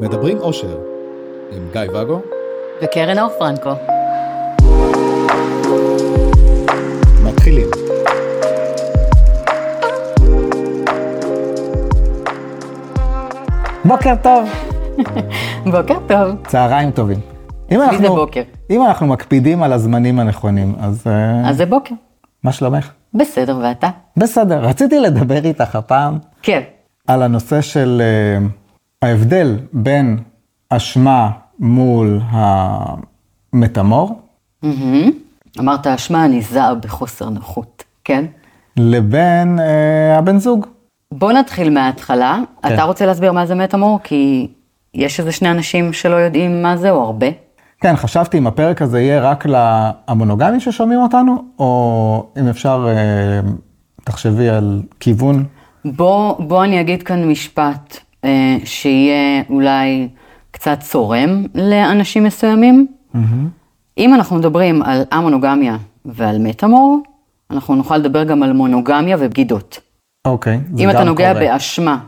מדברים אושר עם גיא ואגו וקרן אור פרנקו. מתחילים. בוקר טוב, בוקר טוב. צהריים טובים. אם לי זה אנחנו, בוקר. אם אנחנו מקפידים על הזמנים הנכונים, אז אה, אז זה בוקר. מה שלומך? בסדר, ואתה? בסדר, רציתי לדבר איתך הפעם כן. על הנושא של אה, ההבדל בין אשמה מול המטמור, מהמם. אמרת אשמה, אני זר בחוסר נוחות, כן? לבין אה, הבן זוג. בוא נתחיל מההתחלה. כן. אתה רוצה להסביר מה זה מטמור? כי יש איזה שני אנשים שלא יודעים מה זה, או הרבה. כן, חשבתי אם הפרק הזה יהיה רק למונוגמים ששומעים אותנו, או אם אפשר, אה, תחשבי על כיוון. בוא, בוא אני אגיד כאן משפט שיהיה אולי קצת צורם לאנשים מסוימים. אם אנחנו מדברים על המונוגמיה ועל מטמור, אנחנו נוכל לדבר גם על מונוגמיה ובגידות. אוקיי, זה אם אתה גם נוגע קורה. באשמה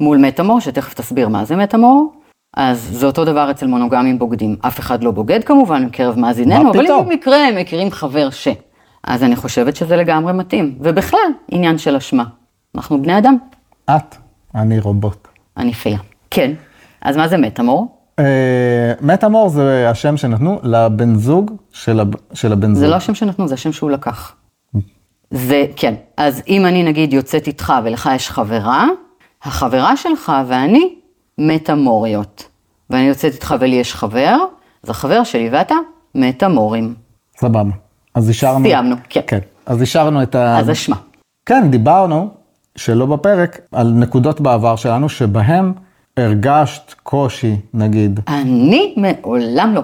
מול מטמור, שתכף תסביר מה זה מטמור, אז זה אותו דבר אצל מונוגמים בוגדים. אף אחד לא בוגד כמובן מקרב מאזיננו, אבל אם? במקרה הם מכירים חבר ש... אז אני חושבת שזה לגמרי מתאים. ובכלל, עניין של אשמה. אנחנו בני אדם, את, אני רובוט. אני פייה. כן. אז מה זה מטמור? אה, מטמור זה השם שנתנו לבן זוג של, הב... של הבן זוג. זה לא השם שנתנו, זה השם שהוא לקח. זה, כן. אז אם אני נגיד יוצאת איתך ולך יש חברה, החברה שלך ואני מטמוריות. ואני יוצאת איתך ולי יש חבר, אז החבר שלי ואתה מטמורים. סבבה. אז השארנו... סיימנו, כן. כן. אז השארנו את ה... אז אשמה. כן, דיברנו, שלא בפרק, על נקודות בעבר שלנו שבהם הרגשת קושי, נגיד. אני מעולם לא.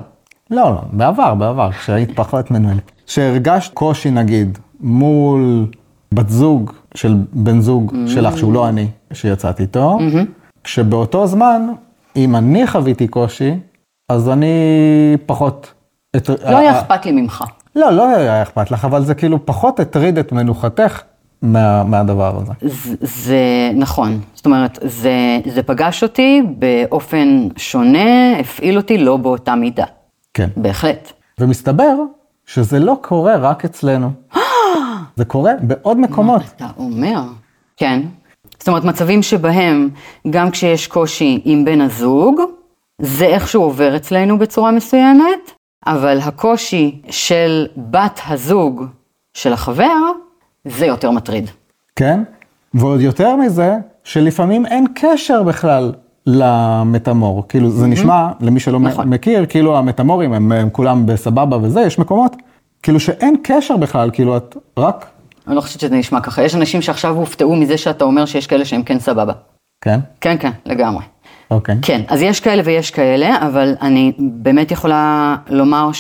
לא, לא, בעבר, בעבר, כשהיית פחות מנוהלת. שהרגשת קושי, נגיד, מול בת זוג של בן זוג Mm-hmm. שלך, שהוא לא אני, שיצאתי איתו, כשבאותו זמן, אם אני חוויתי קושי, אז אני פחות... את- לא היה אכפת לי ממך. לא, לא היה אכפת לך, אבל זה כאילו פחות הטריד את מנוחתך מה, מהדבר הזה. זה, זה נכון, זאת אומרת, זה, זה פגש אותי באופן שונה, הפעיל אותי לא באותה מידה. כן. בהחלט. ומסתבר שזה לא קורה רק אצלנו. זה קורה בעוד מקומות. אתה אומר. כן. זאת אומרת, מצבים שבהם, גם כשיש קושי עם בן הזוג, זה איכשהו עובר אצלנו בצורה מסוימת, אבל הקושי של בת הזוג של החבר, זה יותר מטריד. כן? ועוד יותר מזה, שלפעמים אין קשר בכלל למטמור. כאילו, זה נשמע, למי שלא נכון. מכיר, כאילו המטמורים הם, הם כולם בסבבה וזה, יש מקומות, כאילו שאין קשר בכלל, כאילו את רק, אני לא חושבת שזה נשמע ככה. יש אנשים שעכשיו הופתעו מזה שאתה אומר שיש כאלה שהם כן סבבה. כן? כן, כן, לגמרי. אוקיי. כן, אז יש כאלה ויש כאלה, אבל אני באמת יכולה לומר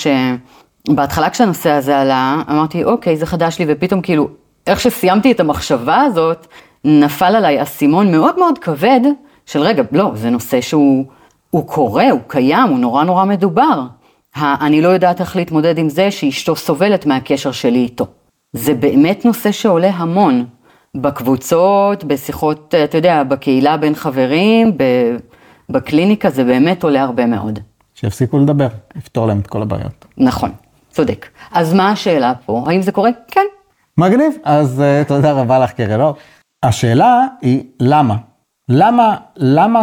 שבהתחלה כשהנושא הזה עלה, אמרתי, אוקיי, זה חדש לי, ופתאום כאילו, איך שסיימתי את המחשבה הזאת, נפל עליי אסימון מאוד מאוד כבד, של רגע, לא, זה נושא שהוא הוא קורה, הוא קיים, הוא נורא נורא מדובר. אני לא יודעת איך להתמודד עם זה שאשתו סובלת מהקשר שלי איתו. זה באמת נושא שעולה המון. בקבוצות, בשיחות, אתה יודע, בקהילה בין חברים, ב- בקליניקה, זה באמת עולה הרבה מאוד. שיפסיקו לדבר, יפתור להם את כל הבעיות. נכון, צודק. אז מה השאלה פה? האם זה קורה? כן. מגניב, אז uh, תודה רבה לך קרן אור. השאלה היא למה? למה, למה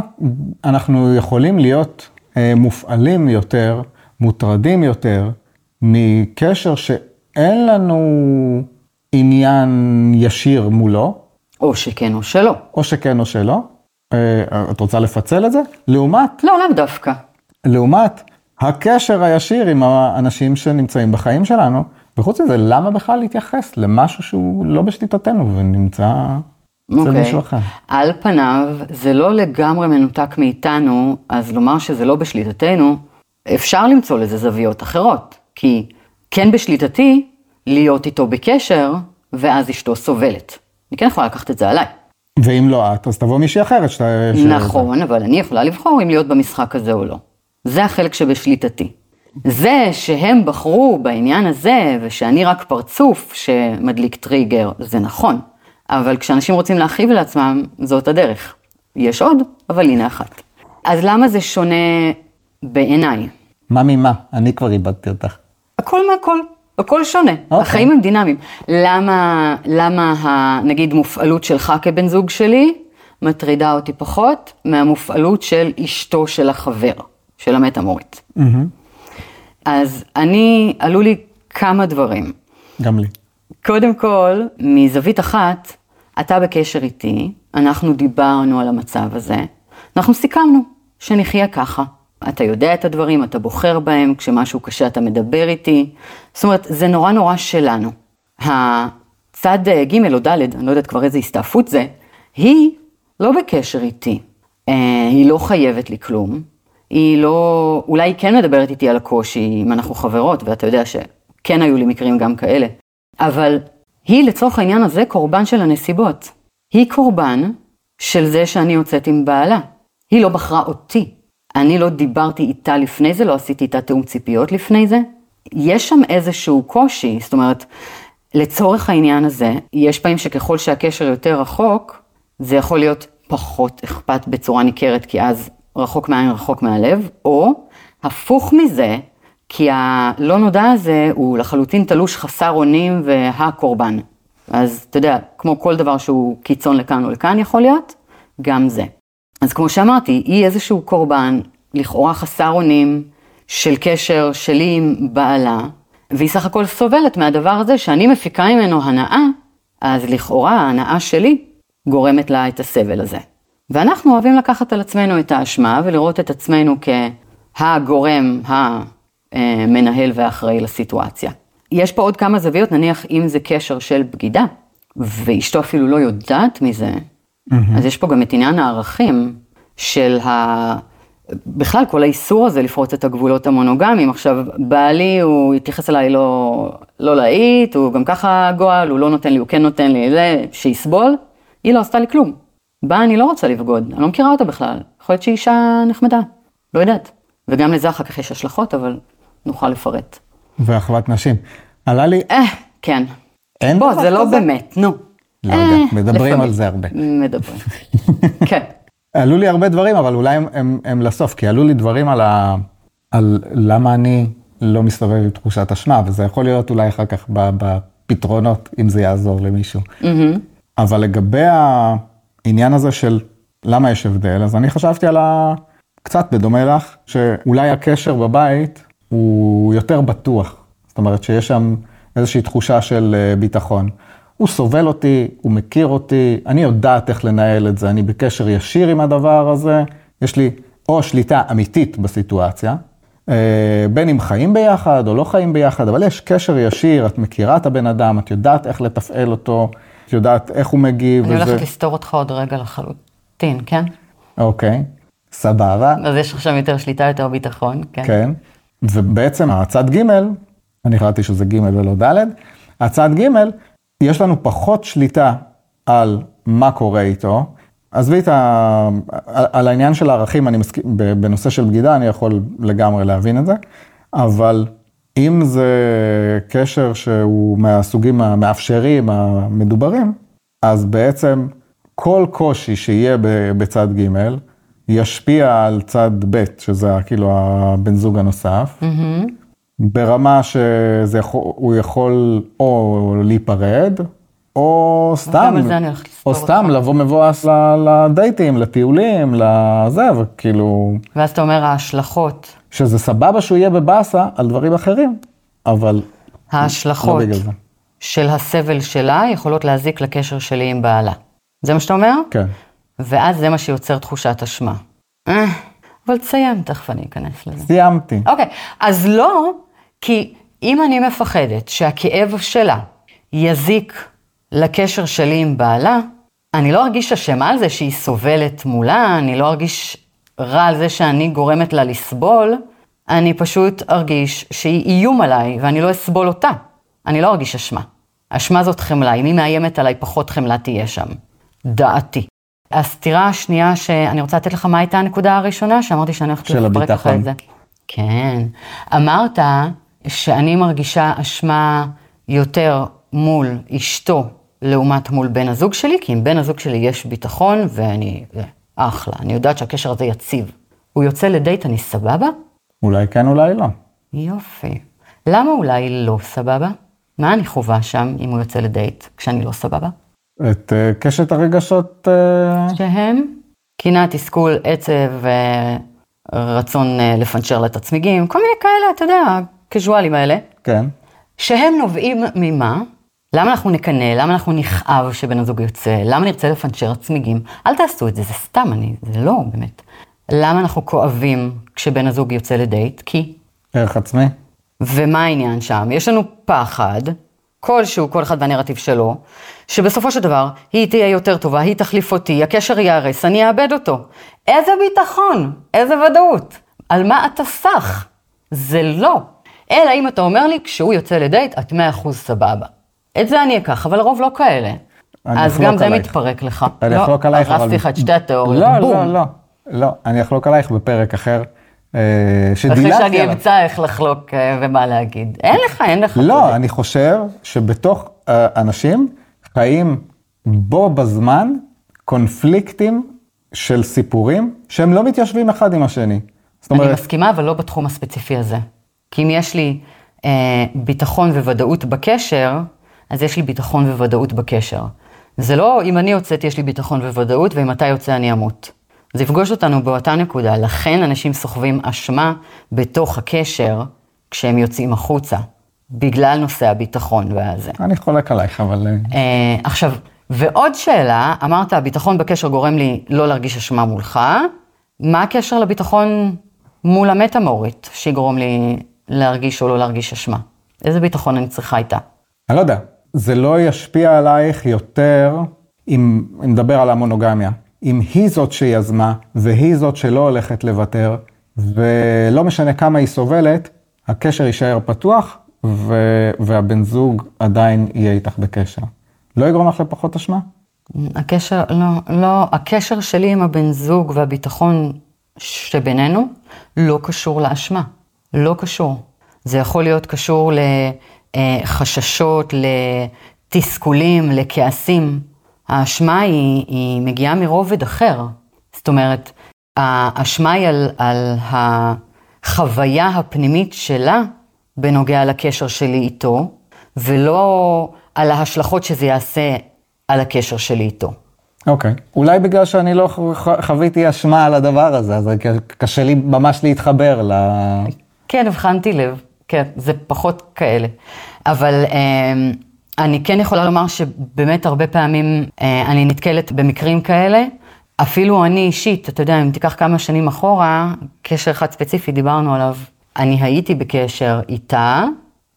אנחנו יכולים להיות uh, מופעלים יותר, מוטרדים יותר, מקשר שאין לנו עניין ישיר מולו, או שכן או שלא. או שכן או שלא? Uh, את רוצה לפצל את זה? לעומת, לא, לאו דווקא. לעומת הקשר הישיר עם האנשים שנמצאים בחיים שלנו, וחוץ מזה, למה בכלל להתייחס למשהו שהוא לא בשליטתנו ונמצא אצל אוקיי. מישהו אחר? על פניו, זה לא לגמרי מנותק מאיתנו, אז לומר שזה לא בשליטתנו, אפשר למצוא לזה זוויות אחרות. כי כן בשליטתי להיות איתו בקשר, ואז אשתו סובלת. אני כן יכולה לקחת את זה עליי. ואם לא את, אז תבוא מישהי אחרת שאתה... נכון, אבל אני יכולה לבחור אם להיות במשחק הזה או לא. זה החלק שבשליטתי. זה שהם בחרו בעניין הזה, ושאני רק פרצוף שמדליק טריגר, זה נכון. אבל כשאנשים רוצים להכאיב לעצמם, זאת הדרך. יש עוד, אבל הנה אחת. אז למה זה שונה בעיניי? מה ממה? אני כבר איבדתי אותך. הכל מהכל, הכל שונה. אוקיי. החיים הם דינמיים. למה, למה ה, נגיד מופעלות שלך כבן זוג שלי מטרידה אותי פחות מהמופעלות של אשתו של החבר, של המטמורית? אז אני, עלו לי כמה דברים. גם לי. קודם כל, מזווית אחת, אתה בקשר איתי, אנחנו דיברנו על המצב הזה, אנחנו סיכמנו שנחיה ככה. אתה יודע את הדברים, אתה בוחר בהם, כשמשהו קשה אתה מדבר איתי. זאת אומרת, זה נורא נורא שלנו. הצד אה, ג' או ד', אני לא יודעת כבר איזה הסתעפות זה, היא לא בקשר איתי. אה, היא לא חייבת לי כלום. היא לא, אולי היא כן מדברת איתי על הקושי, אם אנחנו חברות, ואתה יודע שכן היו לי מקרים גם כאלה. אבל היא לצורך העניין הזה קורבן של הנסיבות. היא קורבן של זה שאני יוצאת עם בעלה. היא לא בחרה אותי. אני לא דיברתי איתה לפני זה, לא עשיתי איתה תיאום ציפיות לפני זה. יש שם איזשהו קושי, זאת אומרת, לצורך העניין הזה, יש פעמים שככל שהקשר יותר רחוק, זה יכול להיות פחות אכפת בצורה ניכרת, כי אז רחוק מהעין, רחוק מהלב, או הפוך מזה, כי הלא נודע הזה הוא לחלוטין תלוש חסר אונים והקורבן. אז אתה יודע, כמו כל דבר שהוא קיצון לכאן או לכאן יכול להיות, גם זה. אז כמו שאמרתי, היא איזשהו קורבן, לכאורה חסר אונים, של קשר שלי עם בעלה, והיא סך הכל סובלת מהדבר הזה שאני מפיקה ממנו הנאה, אז לכאורה ההנאה שלי גורמת לה את הסבל הזה. ואנחנו אוהבים לקחת על עצמנו את האשמה ולראות את עצמנו כהגורם, המנהל והאחראי לסיטואציה. יש פה עוד כמה זוויות, נניח אם זה קשר של בגידה, ואשתו אפילו לא יודעת מזה, אז יש פה גם את עניין הערכים של ה... בכלל, כל האיסור הזה לפרוץ את הגבולות המונוגמיים. עכשיו, בעלי, הוא התייחס אליי לא, לא להיט, הוא גם ככה גועל, הוא לא נותן לי, הוא כן נותן לי, זה, שיסבול. היא לא עשתה לי כלום. בה אני לא רוצה לבגוד, אני לא מכירה אותה בכלל. יכול להיות שהיא אישה נחמדה, לא יודעת. וגם לזה אחר כך יש השלכות, אבל נוכל לפרט. ואחוות נשים. עלה לי, אה, כן. אין בוא, זה לא כזה? באמת, נו. לא יודע, אה, מדברים לפעמים. על זה הרבה. מדברים. כן. עלו לי הרבה דברים, אבל אולי הם, הם, הם לסוף, כי עלו לי דברים על, ה, על למה אני לא מסתובב עם תחושת אשמה, וזה יכול להיות אולי אחר כך בפתרונות, אם זה יעזור למישהו. אבל לגבי העניין הזה של למה יש הבדל, אז אני חשבתי על ה... קצת בדומה לך, שאולי הקשר בבית הוא יותר בטוח. זאת אומרת שיש שם איזושהי תחושה של אה, ביטחון. הוא סובל אותי, הוא מכיר אותי, אני יודעת איך לנהל את זה, אני בקשר ישיר עם הדבר הזה, יש לי או שליטה אמיתית בסיטואציה, אה, בין אם חיים ביחד או לא חיים ביחד, אבל יש קשר ישיר, את מכירה את הבן אדם, את יודעת איך לתפעל אותו, את יודעת איך הוא מגיב. אני וזה- הולכת לסתור אותך עוד רגע לחלוטין, כן? אוקיי, סבבה. אז יש שם יותר שליטה, יותר ביטחון, כן? כן, ובעצם הצד ג', אני החלטתי שזה ג' ולא ד', הצד ג', יש לנו פחות שליטה על מה קורה איתו. עזבי את ה... על- העניין של הערכים, אני מסכים, בנושא של בגידה, אני יכול לגמרי להבין את זה, אבל אם זה קשר שהוא מהסוגים המאפשרים, המדוברים, אז בעצם כל קושי שיהיה בצד ג' ישפיע על צד ב', שזה כאילו הבן זוג הנוסף, ברמה שהוא יכול או להיפרד, או סתם, או סתם אותך. לבוא מבואס לדייטים, לטיולים, לזה, וכאילו, ואז אתה אומר ההשלכות, שזה סבבה שהוא יהיה בבאסה על דברים אחרים, אבל לא ההשלכות זה. של הסבל שלה יכולות להזיק לקשר שלי עם בעלה. זה מה שאתה אומר? כן. ואז זה מה שיוצר תחושת אשמה. אה, אבל תסיים, תכף אני אכנס לזה. סיימתי. אוקיי, אז לא, כי אם אני מפחדת שהכאב שלה יזיק לקשר שלי עם בעלה, אני לא ארגיש אשמה על זה שהיא סובלת מולה, אני לא ארגיש רע על זה שאני גורמת לה לסבול, אני פשוט ארגיש שהיא איום עליי ואני לא אסבול אותה. אני לא ארגיש אשמה. אשמה זאת חמלה, אם היא מאיימת עליי, פחות חמלה תהיה שם. דעתי. הסתירה השנייה שאני רוצה לתת לך, מה הייתה הנקודה הראשונה? שאמרתי שאני הולכת לפרק לך. את זה. כן. אמרת שאני מרגישה אשמה יותר מול אשתו לעומת מול בן הזוג שלי, כי עם בן הזוג שלי יש ביטחון ואני, אחלה, אני יודעת שהקשר הזה יציב. הוא יוצא לדייט, אני סבבה? אולי כן, אולי לא. יופי. למה אולי לא סבבה? מה אני חווה שם אם הוא יוצא לדייט כשאני לא סבבה? את אה, קשת הרגשות, אה, שהם קנאה, תסכול, עצב, אה, רצון אה, לפנצ'ר לה את הצמיגים, כל מיני כאלה, אתה יודע, הקזואלים האלה, כן. שהם נובעים ממה? למה אנחנו נקנא? למה אנחנו נכאב שבן הזוג יוצא? למה נרצה לפנצ'ר צמיגים? אל תעשו את זה, זה סתם, אני, זה לא באמת. למה אנחנו כואבים כשבן הזוג יוצא לדייט? כי ערך עצמי. ומה העניין שם? יש לנו פחד, כלשהו, כל אחד והנרטיב שלו, שבסופו של דבר היא תהיה יותר טובה, היא תחליף אותי, הקשר ייהרס, אני אאבד אותו. איזה ביטחון, איזה ודאות. על מה אתה סח? זה לא. אלא אם אתה אומר לי, כשהוא יוצא לדייט, את 100% סבבה. את זה אני אקח, אבל הרוב לא כאלה. אז גם זה. מתפרק לך. אני לא, אחלוק עלייך, אבל... הרסתי לך את שתי התיאוריות. לא, בום. לא, לא, לא. אני אחלוק עלייך בפרק אחר, אה, אחרי שדילגתי שאני עליו. אמצא איך לחלוק אה, ומה להגיד. אין לך, אין לך. לא. אני חושב שבתוך אה, אנשים חיים בו בזמן קונפליקטים של סיפורים שהם לא מתיישבים אחד עם השני. זאת אני מסכימה, אבל לא בתחום הספציפי הזה. כי אם יש לי אה, ביטחון וודאות בקשר, אז יש לי ביטחון וודאות בקשר. זה לא אם אני יוצאת יש לי ביטחון וודאות, ואם אתה יוצא אני אמות. זה יפגוש אותנו באותה נקודה, לכן אנשים סוחבים אשמה בתוך הקשר כשהם יוצאים החוצה, בגלל נושא הביטחון והזה. אני חולק עלייך, אבל... אה, אה, עכשיו, ועוד שאלה, אמרת, הביטחון בקשר גורם לי לא להרגיש אשמה מולך, מה הקשר לביטחון מול המטמורית, שיגרום לי להרגיש או לא להרגיש אשמה? איזה ביטחון אני צריכה איתה? אני לא יודע, זה לא ישפיע עלייך יותר אם נדבר על המונוגמיה. אם היא זאת שיזמה, והיא זאת שלא הולכת לוותר, ולא משנה כמה היא סובלת, הקשר יישאר פתוח, ו... והבן זוג עדיין יהיה איתך בקשר. לא יגרום לך לפחות אשמה? הקשר, לא, לא, הקשר שלי עם הבן זוג והביטחון שבינינו לא קשור לאשמה, לא קשור. זה יכול להיות קשור לחששות, לתסכולים, לכעסים. האשמה היא, היא מגיעה מרובד אחר. זאת אומרת, האשמה היא על, על החוויה הפנימית שלה בנוגע לקשר שלי איתו, ולא על ההשלכות שזה יעשה על הקשר שלי איתו. אוקיי. אולי בגלל שאני לא חוויתי אשמה על הדבר הזה, אז קשה לי ממש להתחבר ל... כן, הבחנתי לב, כן, זה פחות כאלה. אבל אה, אני כן יכולה לומר שבאמת הרבה פעמים אה, אני נתקלת במקרים כאלה. אפילו אני אישית, אתה יודע, אם תיקח כמה שנים אחורה, קשר אחד ספציפי, דיברנו עליו, אני הייתי בקשר איתה,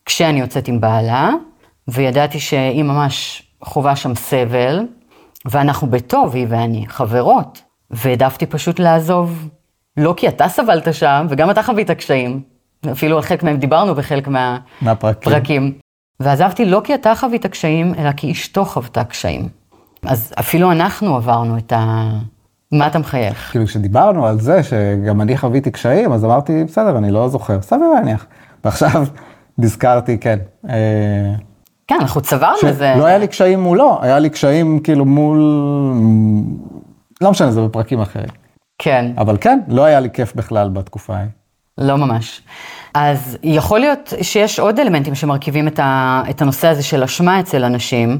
כשאני יוצאת עם בעלה, וידעתי שהיא ממש חווה שם סבל, ואנחנו בטוב, היא ואני, חברות, והעדפתי פשוט לעזוב. לא כי אתה סבלת שם, וגם אתה חווית קשיים. אפילו על חלק מהם דיברנו בחלק מהפרקים. מהפרקים. ועזבתי לא כי אתה חווית קשיים, אלא כי אשתו חוותה קשיים. אז אפילו אנחנו עברנו את ה... מה אתה מחייך? כאילו כשדיברנו על זה שגם אני חוויתי קשיים, אז אמרתי, בסדר, אני לא זוכר, סביר להניח. ועכשיו נזכרתי, כן. אה, כן, אנחנו צברנו איזה... שלא היה לי קשיים מולו, היה לי קשיים כאילו מול... לא משנה, זה בפרקים אחרים. כן. אבל כן, לא היה לי כיף בכלל בתקופה ההיא. לא ממש. אז יכול להיות שיש עוד אלמנטים שמרכיבים את, ה, את הנושא הזה של אשמה אצל אנשים,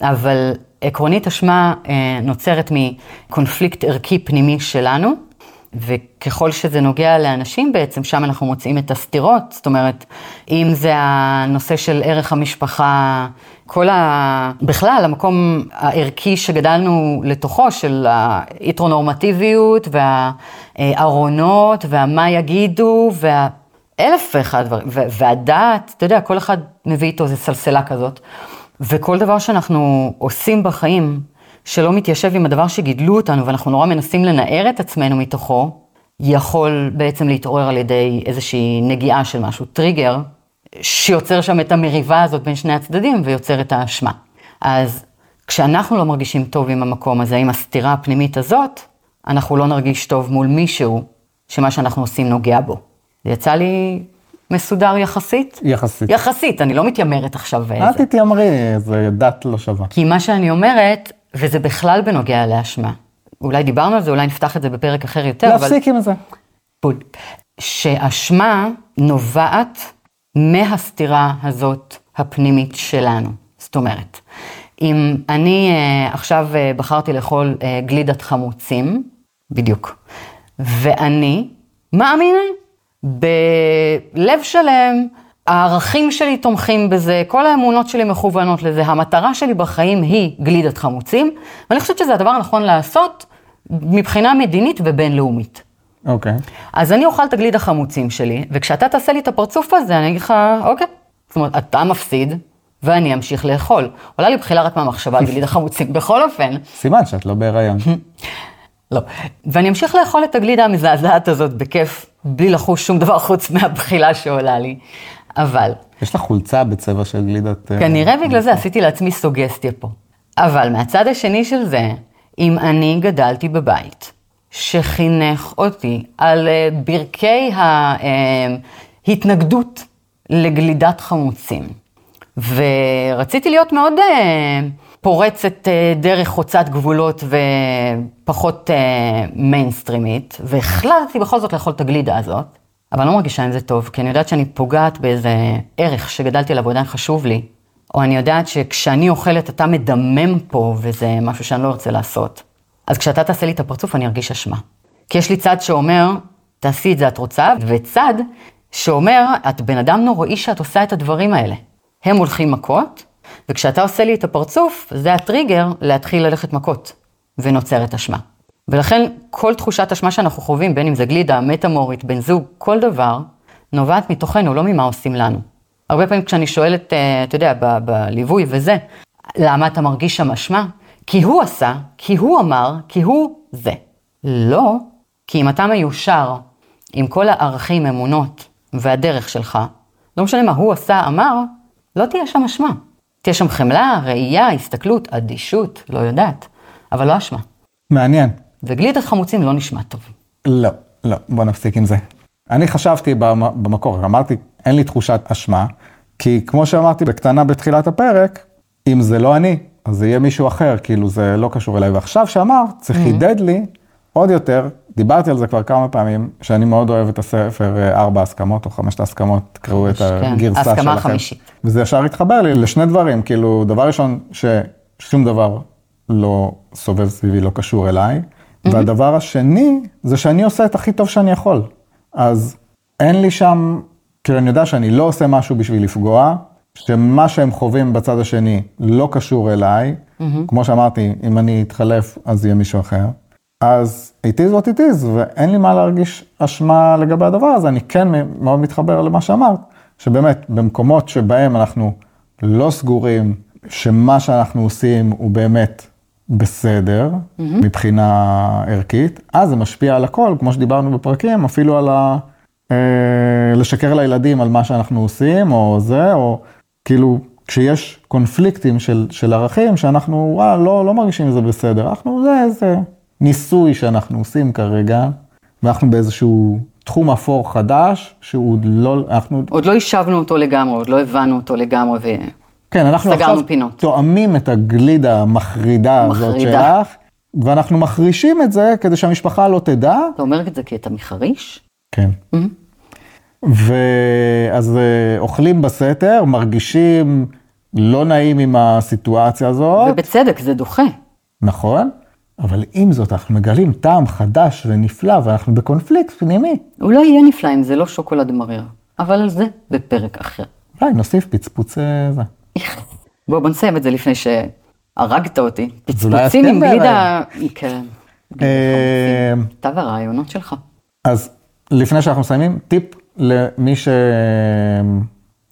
אבל עקרונית אשמה אה, נוצרת מקונפליקט ערכי פנימי שלנו, וככל שזה נוגע לאנשים בעצם, שם אנחנו מוצאים את הסתירות, זאת אומרת, אם זה הנושא של ערך המשפחה, כל ה... בכלל, המקום הערכי שגדלנו לתוכו, של ההיטרונורמטיביות והארונות והמה יגידו, וה... אלף ואחד דברים, והדעת, אתה יודע, כל אחד מביא איתו איזו סלסלה כזאת, וכל דבר שאנחנו עושים בחיים, שלא מתיישב עם הדבר שגידלו אותנו, ואנחנו נורא מנסים לנער את עצמנו מתוכו, יכול בעצם להתעורר על ידי איזושהי נגיעה של משהו, טריגר, שיוצר שם את המריבה הזאת בין שני הצדדים ויוצר את האשמה. אז כשאנחנו לא מרגישים טוב עם המקום הזה, עם הסתירה הפנימית הזאת, אנחנו לא נרגיש טוב מול מישהו שמה שאנחנו עושים נוגע בו. זה יצא לי מסודר יחסית? יחסית. יחסית, אני לא מתיימרת עכשיו אל. תתיימרי, זה דת לא שווה. כי מה שאני אומרת, וזה בכלל בנוגע לאשמה, אולי דיברנו על זה, אולי נפתח את זה בפרק אחר יותר, אבל להפסיק עם זה. בול. שאשמה נובעת מהסתירה הזאת הפנימית שלנו. זאת אומרת, אם אני אה, עכשיו אה, בחרתי לאכול אה, גלידת חמוצים, בדיוק, ואני מאמינה בלב שלם, הערכים שלי תומכים בזה, כל האמונות שלי מכוונות לזה, המטרה שלי בחיים היא גלידת חמוצים, ואני חושבת שזה הדבר הנכון לעשות מבחינה מדינית ובינלאומית. אוקיי. אז אני אוכל את הגליד החמוצים שלי, וכשאתה תעשה לי את הפרצוף הזה, אני אגיד לך, אוקיי. זאת אומרת, אתה מפסיד, ואני אמשיך לאכול. עולה לי בחילה רק מהמחשבה על גליד החמוצים, בכל אופן. סימן שאת לא בהיריון. לא. ואני אמשיך לאכול את הגלידה המזעזעת הזאת בכיף, בלי לחוש שום דבר חוץ מהבחילה שעולה לי. אבל, יש לך חולצה בצבע של גלידת... אה, כנראה בגלל זה עשיתי לעצמי סוגסטיה פה. אבל מהצד השני של זה, אם אני גדלתי בבית שחינך אותי על אה, ברכי ההתנגדות לגלידת חמוצים, ורציתי להיות מאוד אה, פורצת אה, דרך חוצת גבולות ופחות מיינסטרימית, והחלטתי בכל זאת לאכול את הגלידה הזאת, אבל אני לא מרגישה עם זה טוב, כי אני יודעת שאני פוגעת באיזה ערך שגדלתי עליו, הוא עדיין חשוב לי, או אני יודעת שכשאני אוכלת אתה מדמם פה, וזה משהו שאני לא ארצה לעשות. אז כשאתה תעשה לי את הפרצוף אני ארגיש אשמה. כי יש לי צד שאומר, תעשי את זה את רוצה, וצד שאומר, את בן אדם נוראי שאת עושה את הדברים האלה. הם הולכים מכות, וכשאתה עושה לי את הפרצוף, זה הטריגר להתחיל ללכת מכות, ונוצרת אשמה. ולכן כל תחושת אשמה שאנחנו חווים, בין אם זה גלידה, מטמורית, בן זוג, כל דבר, נובעת מתוכנו, לא ממה עושים לנו. הרבה פעמים כשאני שואלת, אה, אתה יודע, בליווי וזה, למה אתה מרגיש שם אשמה? כי הוא עשה, כי הוא אמר, כי הוא זה. לא, כי אם אתה מיושר עם כל הערכים, אמונות והדרך שלך, לא משנה מה הוא עשה, אמר, לא תהיה שם אשמה. תהיה שם חמלה, ראייה, הסתכלות, אדישות, לא יודעת, אבל לא אשמה. מעניין. וגלידת חמוצים לא נשמע טוב. לא, לא, בוא נפסיק עם זה. אני חשבתי במ- במקור, אמרתי, אין לי תחושת אשמה, כי כמו שאמרתי בקטנה בתחילת הפרק, אם זה לא אני, אז זה יהיה מישהו אחר, כאילו זה לא קשור אליי. ועכשיו שאמרת, זה חידד לי עוד יותר, דיברתי על זה כבר כמה פעמים, שאני מאוד אוהב את הספר אה, ארבע הסכמות או חמשת ההסכמות, תקראו את כן, הגרסה שלכם. ההסכמה החמישית. וזה ישר התחבר לי לשני דברים, כאילו, דבר ראשון, ששום דבר לא סובב סביבי, לא קשור אליי, והדבר השני, זה שאני עושה את הכי טוב שאני יכול. אז אין לי שם, כאילו, אני יודע שאני לא עושה משהו בשביל לפגוע, שמה שהם חווים בצד השני לא קשור אליי, כמו שאמרתי, אם אני אתחלף, אז יהיה מישהו אחר. אז it is what it is, ואין לי מה להרגיש אשמה לגבי הדבר הזה, אני כן מאוד מתחבר למה שאמרת, שבאמת, במקומות שבהם אנחנו לא סגורים, שמה שאנחנו עושים הוא באמת בסדר, mm-hmm. מבחינה ערכית, אז זה משפיע על הכל, כמו שדיברנו בפרקים, אפילו על ה... אה, לשקר לילדים על מה שאנחנו עושים, או זה, או כאילו, כשיש קונפליקטים של, של ערכים, שאנחנו, וואלה, לא, לא מרגישים את זה בסדר, אנחנו, זה איזה ניסוי שאנחנו עושים כרגע, ואנחנו באיזשהו תחום אפור חדש, שהוא לא, אנחנו, עוד לא השבנו אותו לגמרי, עוד לא הבנו אותו לגמרי, ו... כן, אנחנו עכשיו פינות. תואמים את הגלידה המחרידה הזאת. שלך, ואנחנו מחרישים את זה כדי שהמשפחה לא תדע. אתה אומר את זה כי אתה מחריש? כן. ואז אה, אוכלים בסתר, מרגישים לא נעים עם הסיטואציה הזאת, ובצדק, זה דוחה. נכון, אבל עם זאת אנחנו מגלים טעם חדש ונפלא, ואנחנו בקונפליקט פנימי. הוא לא יהיה נפלא אם זה לא שוקולד מריר, אבל על זה בפרק אחר. אולי נוסיף פצפוץ אה, זה. בוא, בוא נסיים את זה לפני שהרגת אותי. פצפוצים עם גלידה... כן. אתה והרעיונות שלך. אז לפני שאנחנו מסיימים, טיפ למי ש...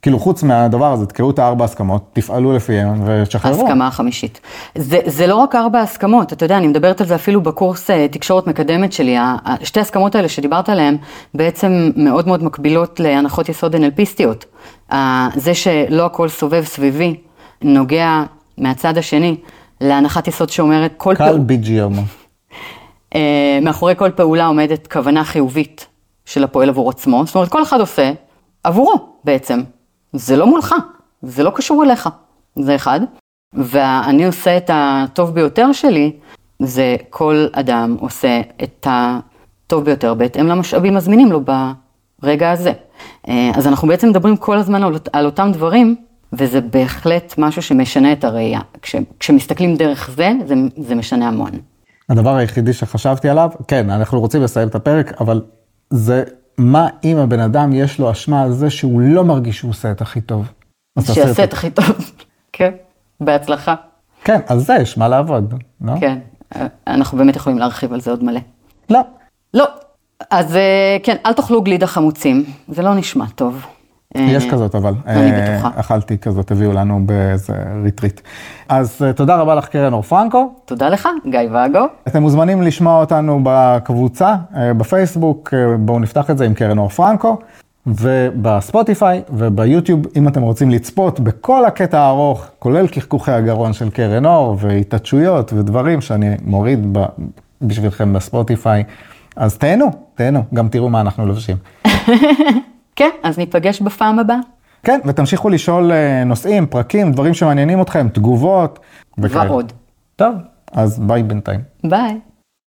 כאילו חוץ מהדבר הזה, תקראו את הארבע הסכמות, תפעלו לפיהן ותשחררו. ההסכמה החמישית. זה, זה לא רק ארבע הסכמות, אתה יודע, אני מדברת על זה אפילו בקורס אה, תקשורת מקדמת שלי. שתי ההסכמות האלה שדיברת עליהן, בעצם מאוד מאוד מקבילות להנחות יסוד NLPיסטיות. ה- זה שלא הכל סובב סביבי, נוגע מהצד השני להנחת יסוד שאומרת כל קל פעולה, ביג'ירמו. אה, מאחורי כל פעולה עומדת כוונה חיובית של הפועל עבור עצמו, זאת אומרת כל אחד עושה עבורו בעצם, זה לא מולך, זה לא קשור אליך, זה אחד. ואני עושה את הטוב ביותר שלי, זה כל אדם עושה את הטוב ביותר בהתאם למשאבים הזמינים לו ברגע הזה. אה, אז אנחנו בעצם מדברים כל הזמן על, על אותם דברים, וזה בהחלט משהו שמשנה את הראייה. כש, כשמסתכלים דרך זה, זה, זה משנה המון. הדבר היחידי שחשבתי עליו, כן, אנחנו רוצים לסיים את הפרק, אבל זה מה אם הבן אדם יש לו אשמה על זה שהוא לא מרגיש שהוא עושה את הכי טוב. שיעשה את הכי טוב. כן, בהצלחה. כן, על זה יש מה לעבוד, לא? כן, אנחנו באמת יכולים להרחיב על זה עוד מלא. לא. לא, אז אה, כן, אל תאכלו גלידת חמוצים, זה לא נשמע טוב. יש אה, כזאת אבל, אני אה, בטוחה. אכלתי כזאת, הביאו לנו באיזה ריטריט. אז אה, תודה רבה לך קרן אור פרנקו. תודה לך, גיא ואגו. אתם מוזמנים לשמוע אותנו בקבוצה, בפייסבוק, בואו נפתח את זה עם קרן אור פרנקו, ובספוטיפיי וביוטיוב, אם אתם רוצים לצפות בכל הקטע הארוך, כולל כחכוחי הגרון של קרן אור והתעטשויות ודברים שאני מוריד ב- בשבילכם בספוטיפיי, אז תהנו, תהנו, גם תראו מה אנחנו לובשים. כן, אז ניפגש בפעם הבאה. כן, ותמשיכו לשאול אה, נושאים, פרקים, דברים שמעניינים אתכם, תגובות. וכאלה. ועוד. טוב, אז ביי בינתיים. ביי.